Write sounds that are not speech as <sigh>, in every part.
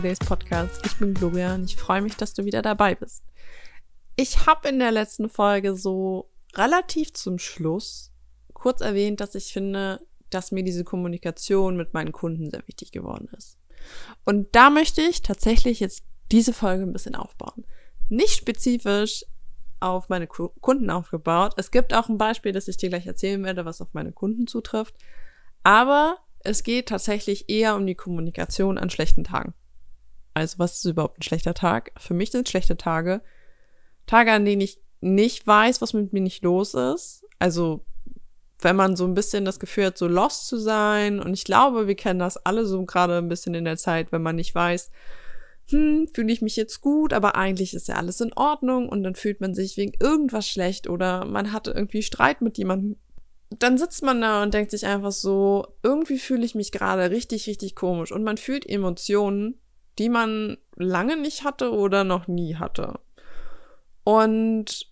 Days Podcast. Ich bin Gloria und ich freue mich, dass du wieder dabei bist. Ich habe in der letzten Folge so relativ zum Schluss kurz erwähnt, dass ich finde, dass mir diese Kommunikation mit meinen Kunden sehr wichtig geworden ist. Und da möchte ich tatsächlich jetzt diese Folge ein bisschen aufbauen. Nicht spezifisch auf meine Kunden aufgebaut. Es gibt auch ein Beispiel, das ich dir gleich erzählen werde, was auf meine Kunden zutrifft. Aber es geht tatsächlich eher um die Kommunikation an schlechten Tagen. Also was ist überhaupt ein schlechter Tag? Für mich sind schlechte Tage Tage, an denen ich nicht weiß, was mit mir nicht los ist. Also wenn man so ein bisschen das Gefühl hat, so lost zu sein. Und ich glaube, wir kennen das alle so gerade ein bisschen in der Zeit, wenn man nicht weiß, hm, fühle ich mich jetzt gut, aber eigentlich ist ja alles in Ordnung und dann fühlt man sich wegen irgendwas schlecht oder man hatte irgendwie Streit mit jemandem. Dann sitzt man da und denkt sich einfach so, irgendwie fühle ich mich gerade richtig, richtig komisch und man fühlt Emotionen, die man lange nicht hatte oder noch nie hatte. Und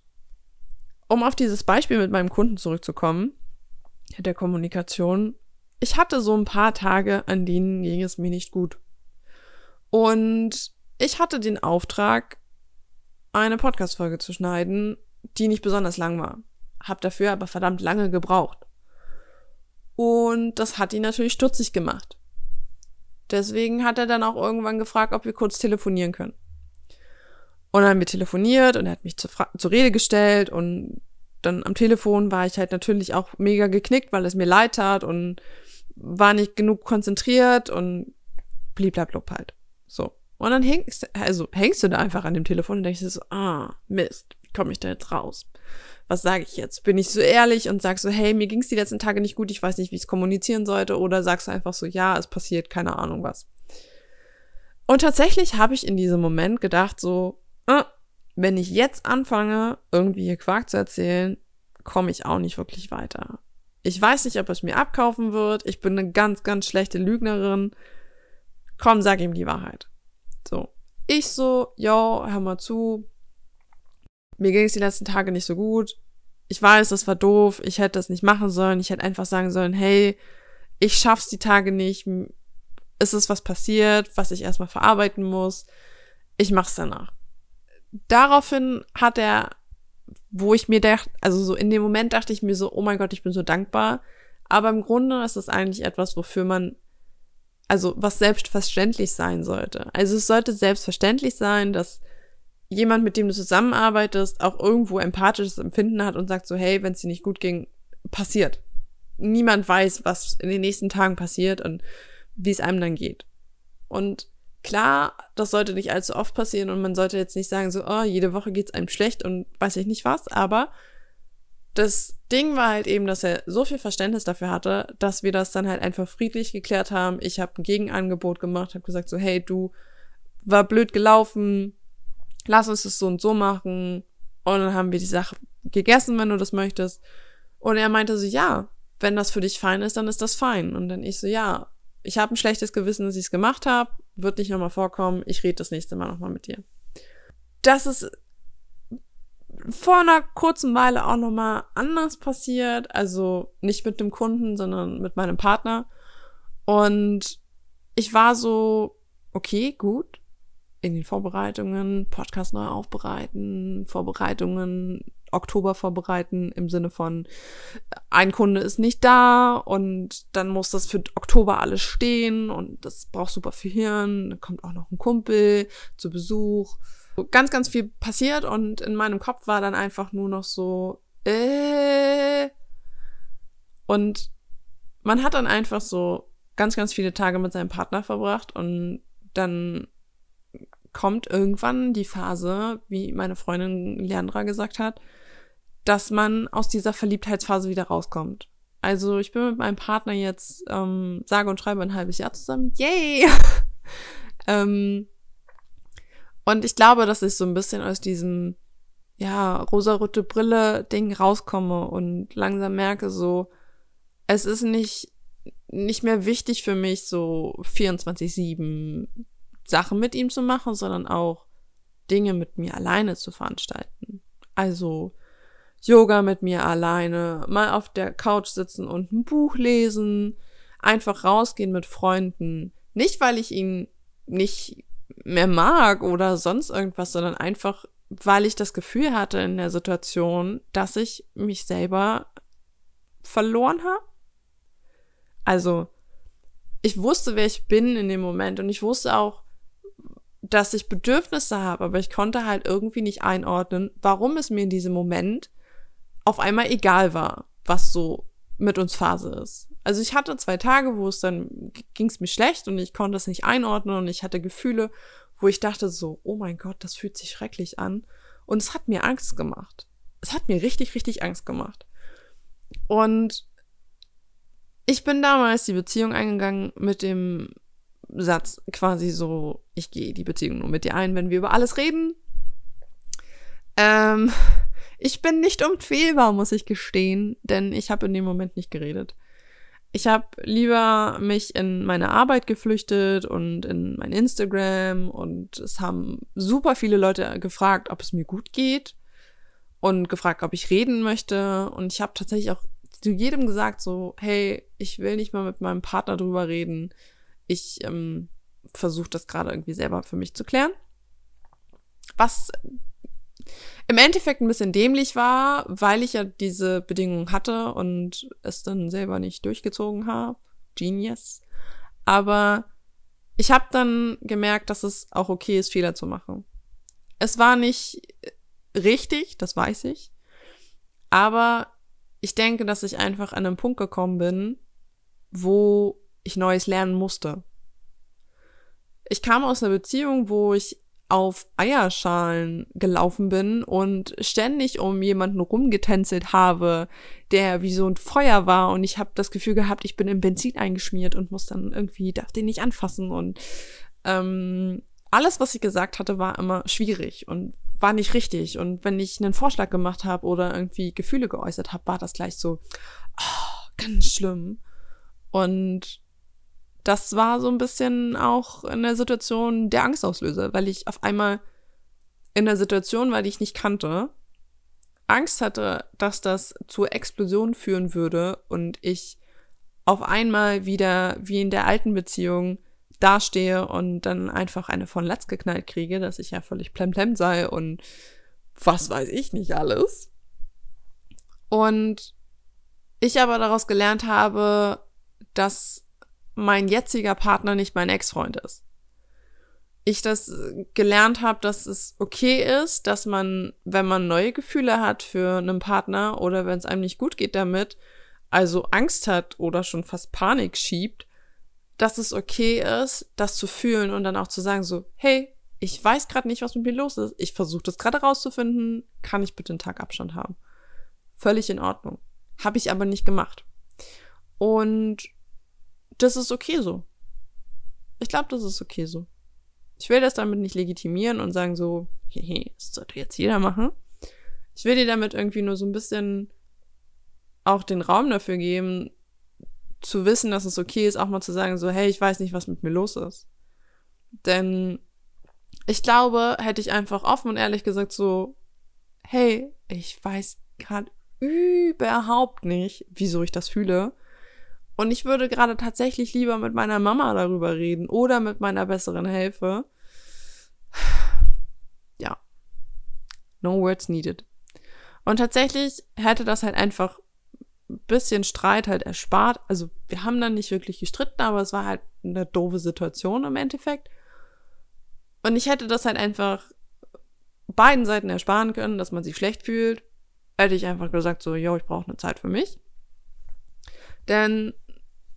um auf dieses Beispiel mit meinem Kunden zurückzukommen, der Kommunikation, ich hatte so ein paar Tage, an denen ging es mir nicht gut. Und ich hatte den Auftrag, eine Podcast-Folge zu schneiden, die nicht besonders lang war. Hab dafür aber verdammt lange gebraucht. Und das hat ihn natürlich stutzig gemacht. Deswegen hat er dann auch irgendwann gefragt, ob wir kurz telefonieren können. Und dann haben wir telefoniert und er hat mich zur, zur Rede gestellt und dann am Telefon war ich halt natürlich auch mega geknickt, weil es mir leid tat und war nicht genug konzentriert und bliblablub halt. So. Und dann hängst, also hängst du da einfach an dem Telefon und denkst so, ah, Mist, komme ich da jetzt raus? Was sage ich jetzt? Bin ich so ehrlich und sag so, hey, mir ging es die letzten Tage nicht gut, ich weiß nicht, wie ich es kommunizieren sollte, oder sagst du einfach so, ja, es passiert, keine Ahnung was. Und tatsächlich habe ich in diesem Moment gedacht, so, äh, wenn ich jetzt anfange, irgendwie hier Quark zu erzählen, komme ich auch nicht wirklich weiter. Ich weiß nicht, ob es mir abkaufen wird. Ich bin eine ganz, ganz schlechte Lügnerin komm, sag ihm die Wahrheit. So. Ich so, yo, hör mal zu. Mir ging es die letzten Tage nicht so gut. Ich weiß, das war doof. Ich hätte das nicht machen sollen. Ich hätte einfach sagen sollen, hey, ich schaff's die Tage nicht. Es ist was passiert, was ich erstmal verarbeiten muss. Ich mach's danach. Daraufhin hat er, wo ich mir dachte, also so in dem Moment dachte ich mir so, oh mein Gott, ich bin so dankbar. Aber im Grunde ist es eigentlich etwas, wofür man also was selbstverständlich sein sollte. Also es sollte selbstverständlich sein, dass jemand, mit dem du zusammenarbeitest, auch irgendwo empathisches Empfinden hat und sagt so, hey, wenn es dir nicht gut ging, passiert. Niemand weiß, was in den nächsten Tagen passiert und wie es einem dann geht. Und klar, das sollte nicht allzu oft passieren und man sollte jetzt nicht sagen so, oh, jede Woche geht's einem schlecht und weiß ich nicht was, aber das Ding war halt eben, dass er so viel Verständnis dafür hatte, dass wir das dann halt einfach friedlich geklärt haben. Ich habe ein Gegenangebot gemacht, habe gesagt so, hey, du war blöd gelaufen, lass uns das so und so machen. Und dann haben wir die Sache gegessen, wenn du das möchtest. Und er meinte so, ja, wenn das für dich fein ist, dann ist das fein. Und dann ich so, ja, ich habe ein schlechtes Gewissen, dass ich es gemacht habe, wird nicht nochmal vorkommen, ich rede das nächste Mal nochmal mit dir. Das ist vor einer kurzen Weile auch nochmal anders passiert. Also nicht mit dem Kunden, sondern mit meinem Partner. Und ich war so, okay, gut. In den Vorbereitungen, Podcast neu aufbereiten, Vorbereitungen, Oktober vorbereiten im Sinne von, ein Kunde ist nicht da und dann muss das für Oktober alles stehen und das braucht super viel Hirn. Dann kommt auch noch ein Kumpel zu Besuch ganz, ganz viel passiert und in meinem Kopf war dann einfach nur noch so, äh. Und man hat dann einfach so ganz, ganz viele Tage mit seinem Partner verbracht und dann kommt irgendwann die Phase, wie meine Freundin Leandra gesagt hat, dass man aus dieser Verliebtheitsphase wieder rauskommt. Also ich bin mit meinem Partner jetzt ähm, sage und schreibe ein halbes Jahr zusammen. Yay! <laughs> ähm, und ich glaube, dass ich so ein bisschen aus diesem, ja, rosarote Brille-Ding rauskomme und langsam merke, so, es ist nicht, nicht mehr wichtig für mich, so 24-7 Sachen mit ihm zu machen, sondern auch Dinge mit mir alleine zu veranstalten. Also Yoga mit mir alleine, mal auf der Couch sitzen und ein Buch lesen, einfach rausgehen mit Freunden, Nicht, weil ich ihn nicht mehr mag oder sonst irgendwas, sondern einfach, weil ich das Gefühl hatte in der Situation, dass ich mich selber verloren habe. Also, ich wusste, wer ich bin in dem Moment und ich wusste auch, dass ich Bedürfnisse habe, aber ich konnte halt irgendwie nicht einordnen, warum es mir in diesem Moment auf einmal egal war, was so mit uns Phase ist. Also ich hatte zwei Tage, wo es dann ging es mir schlecht und ich konnte es nicht einordnen und ich hatte Gefühle, wo ich dachte so, oh mein Gott, das fühlt sich schrecklich an und es hat mir Angst gemacht. Es hat mir richtig, richtig Angst gemacht. Und ich bin damals die Beziehung eingegangen mit dem Satz quasi so, ich gehe die Beziehung nur mit dir ein, wenn wir über alles reden. Ähm, ich bin nicht unfehlbar, muss ich gestehen, denn ich habe in dem Moment nicht geredet. Ich habe lieber mich in meine Arbeit geflüchtet und in mein Instagram und es haben super viele Leute gefragt, ob es mir gut geht und gefragt, ob ich reden möchte und ich habe tatsächlich auch zu jedem gesagt so, hey, ich will nicht mal mit meinem Partner drüber reden. Ich ähm, versuche das gerade irgendwie selber für mich zu klären. Was im Endeffekt ein bisschen dämlich war, weil ich ja diese Bedingungen hatte und es dann selber nicht durchgezogen habe. Genius. Aber ich habe dann gemerkt, dass es auch okay ist, Fehler zu machen. Es war nicht richtig, das weiß ich. Aber ich denke, dass ich einfach an einen Punkt gekommen bin, wo ich Neues lernen musste. Ich kam aus einer Beziehung, wo ich auf Eierschalen gelaufen bin und ständig um jemanden rumgetänzelt habe, der wie so ein Feuer war. Und ich habe das Gefühl gehabt, ich bin im Benzin eingeschmiert und muss dann irgendwie, darf den nicht anfassen. Und ähm, alles, was ich gesagt hatte, war immer schwierig und war nicht richtig. Und wenn ich einen Vorschlag gemacht habe oder irgendwie Gefühle geäußert habe, war das gleich so oh, ganz schlimm. Und das war so ein bisschen auch in der Situation der Angstauslöser, weil ich auf einmal in der Situation, weil ich nicht kannte, Angst hatte, dass das zur Explosion führen würde und ich auf einmal wieder wie in der alten Beziehung dastehe und dann einfach eine von Latz geknallt kriege, dass ich ja völlig plemplem sei und was weiß ich nicht alles. Und ich aber daraus gelernt habe, dass mein jetziger Partner nicht mein Ex-Freund ist. Ich das gelernt habe, dass es okay ist, dass man, wenn man neue Gefühle hat für einen Partner oder wenn es einem nicht gut geht damit, also Angst hat oder schon fast Panik schiebt, dass es okay ist, das zu fühlen und dann auch zu sagen so, hey, ich weiß gerade nicht, was mit mir los ist. Ich versuche das gerade rauszufinden. Kann ich bitte einen Tag Abstand haben? Völlig in Ordnung. Habe ich aber nicht gemacht. Und das ist okay so. Ich glaube, das ist okay so. Ich will das damit nicht legitimieren und sagen so, hehe, das sollte jetzt jeder machen. Ich will dir damit irgendwie nur so ein bisschen auch den Raum dafür geben, zu wissen, dass es okay ist, auch mal zu sagen so, hey, ich weiß nicht, was mit mir los ist. Denn ich glaube, hätte ich einfach offen und ehrlich gesagt so, hey, ich weiß gerade überhaupt nicht, wieso ich das fühle. Und ich würde gerade tatsächlich lieber mit meiner Mama darüber reden oder mit meiner besseren Hälfte. Ja. No words needed. Und tatsächlich hätte das halt einfach ein bisschen Streit halt erspart. Also wir haben dann nicht wirklich gestritten, aber es war halt eine doofe Situation im Endeffekt. Und ich hätte das halt einfach beiden Seiten ersparen können, dass man sich schlecht fühlt. Hätte ich einfach gesagt so, yo, ich brauche eine Zeit für mich. Denn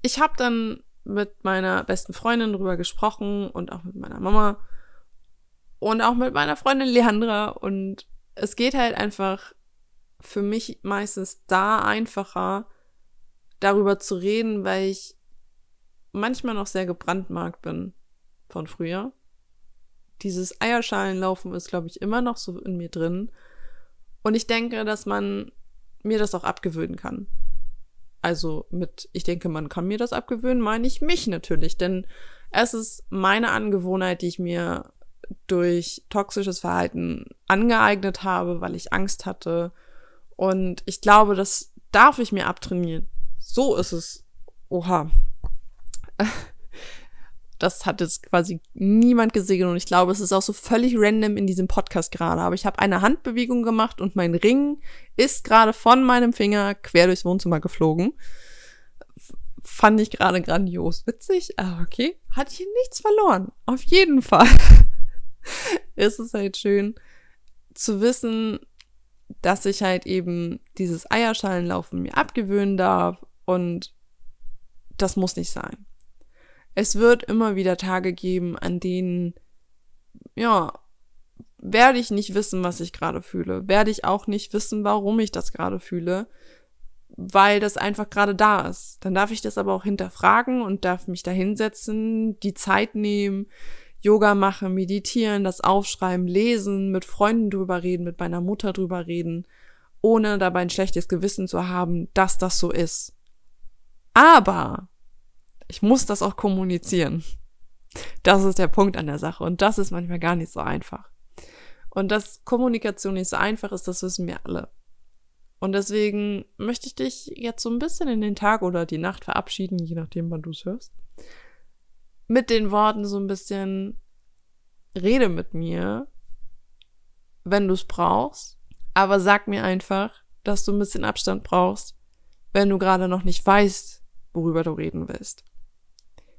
ich habe dann mit meiner besten Freundin drüber gesprochen und auch mit meiner Mama und auch mit meiner Freundin Leandra und es geht halt einfach für mich meistens da einfacher darüber zu reden, weil ich manchmal noch sehr gebrandmarkt bin von früher. Dieses Eierschalenlaufen ist, glaube ich, immer noch so in mir drin. Und ich denke, dass man mir das auch abgewöhnen kann. Also mit, ich denke, man kann mir das abgewöhnen, meine ich mich natürlich, denn es ist meine Angewohnheit, die ich mir durch toxisches Verhalten angeeignet habe, weil ich Angst hatte. Und ich glaube, das darf ich mir abtrainieren. So ist es. Oha. Das hat jetzt quasi niemand gesehen und ich glaube, es ist auch so völlig random in diesem Podcast gerade. Aber ich habe eine Handbewegung gemacht und mein Ring ist gerade von meinem Finger quer durchs Wohnzimmer geflogen. Fand ich gerade grandios. Witzig, aber okay. Hat hier nichts verloren. Auf jeden Fall. <laughs> ist es halt schön zu wissen, dass ich halt eben dieses Eierschalenlaufen mir abgewöhnen darf und das muss nicht sein. Es wird immer wieder Tage geben, an denen, ja, werde ich nicht wissen, was ich gerade fühle. Werde ich auch nicht wissen, warum ich das gerade fühle, weil das einfach gerade da ist. Dann darf ich das aber auch hinterfragen und darf mich da hinsetzen, die Zeit nehmen, Yoga machen, meditieren, das aufschreiben, lesen, mit Freunden drüber reden, mit meiner Mutter drüber reden, ohne dabei ein schlechtes Gewissen zu haben, dass das so ist. Aber ich muss das auch kommunizieren. Das ist der Punkt an der Sache. Und das ist manchmal gar nicht so einfach. Und dass Kommunikation nicht so einfach ist, das wissen wir alle. Und deswegen möchte ich dich jetzt so ein bisschen in den Tag oder die Nacht verabschieden, je nachdem, wann du es hörst. Mit den Worten so ein bisschen, rede mit mir, wenn du es brauchst. Aber sag mir einfach, dass du ein bisschen Abstand brauchst, wenn du gerade noch nicht weißt, worüber du reden willst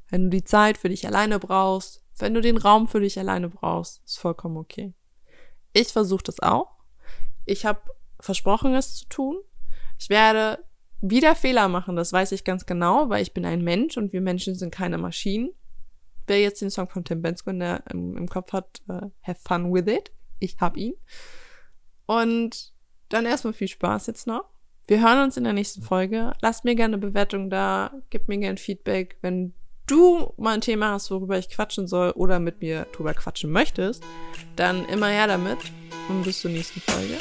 wenn du die Zeit für dich alleine brauchst, wenn du den Raum für dich alleine brauchst, ist vollkommen okay. Ich versuche das auch. Ich habe versprochen, es zu tun. Ich werde wieder Fehler machen, das weiß ich ganz genau, weil ich bin ein Mensch und wir Menschen sind keine Maschinen. Wer jetzt den Song von Tim Bensko im, im Kopf hat, uh, have fun with it. Ich hab ihn. Und dann erstmal viel Spaß jetzt noch. Wir hören uns in der nächsten Folge. Lasst mir gerne eine Bewertung da, gebt mir gerne Feedback, wenn du mal ein Thema hast, worüber ich quatschen soll oder mit mir drüber quatschen möchtest, dann immer her damit und bis zur nächsten Folge.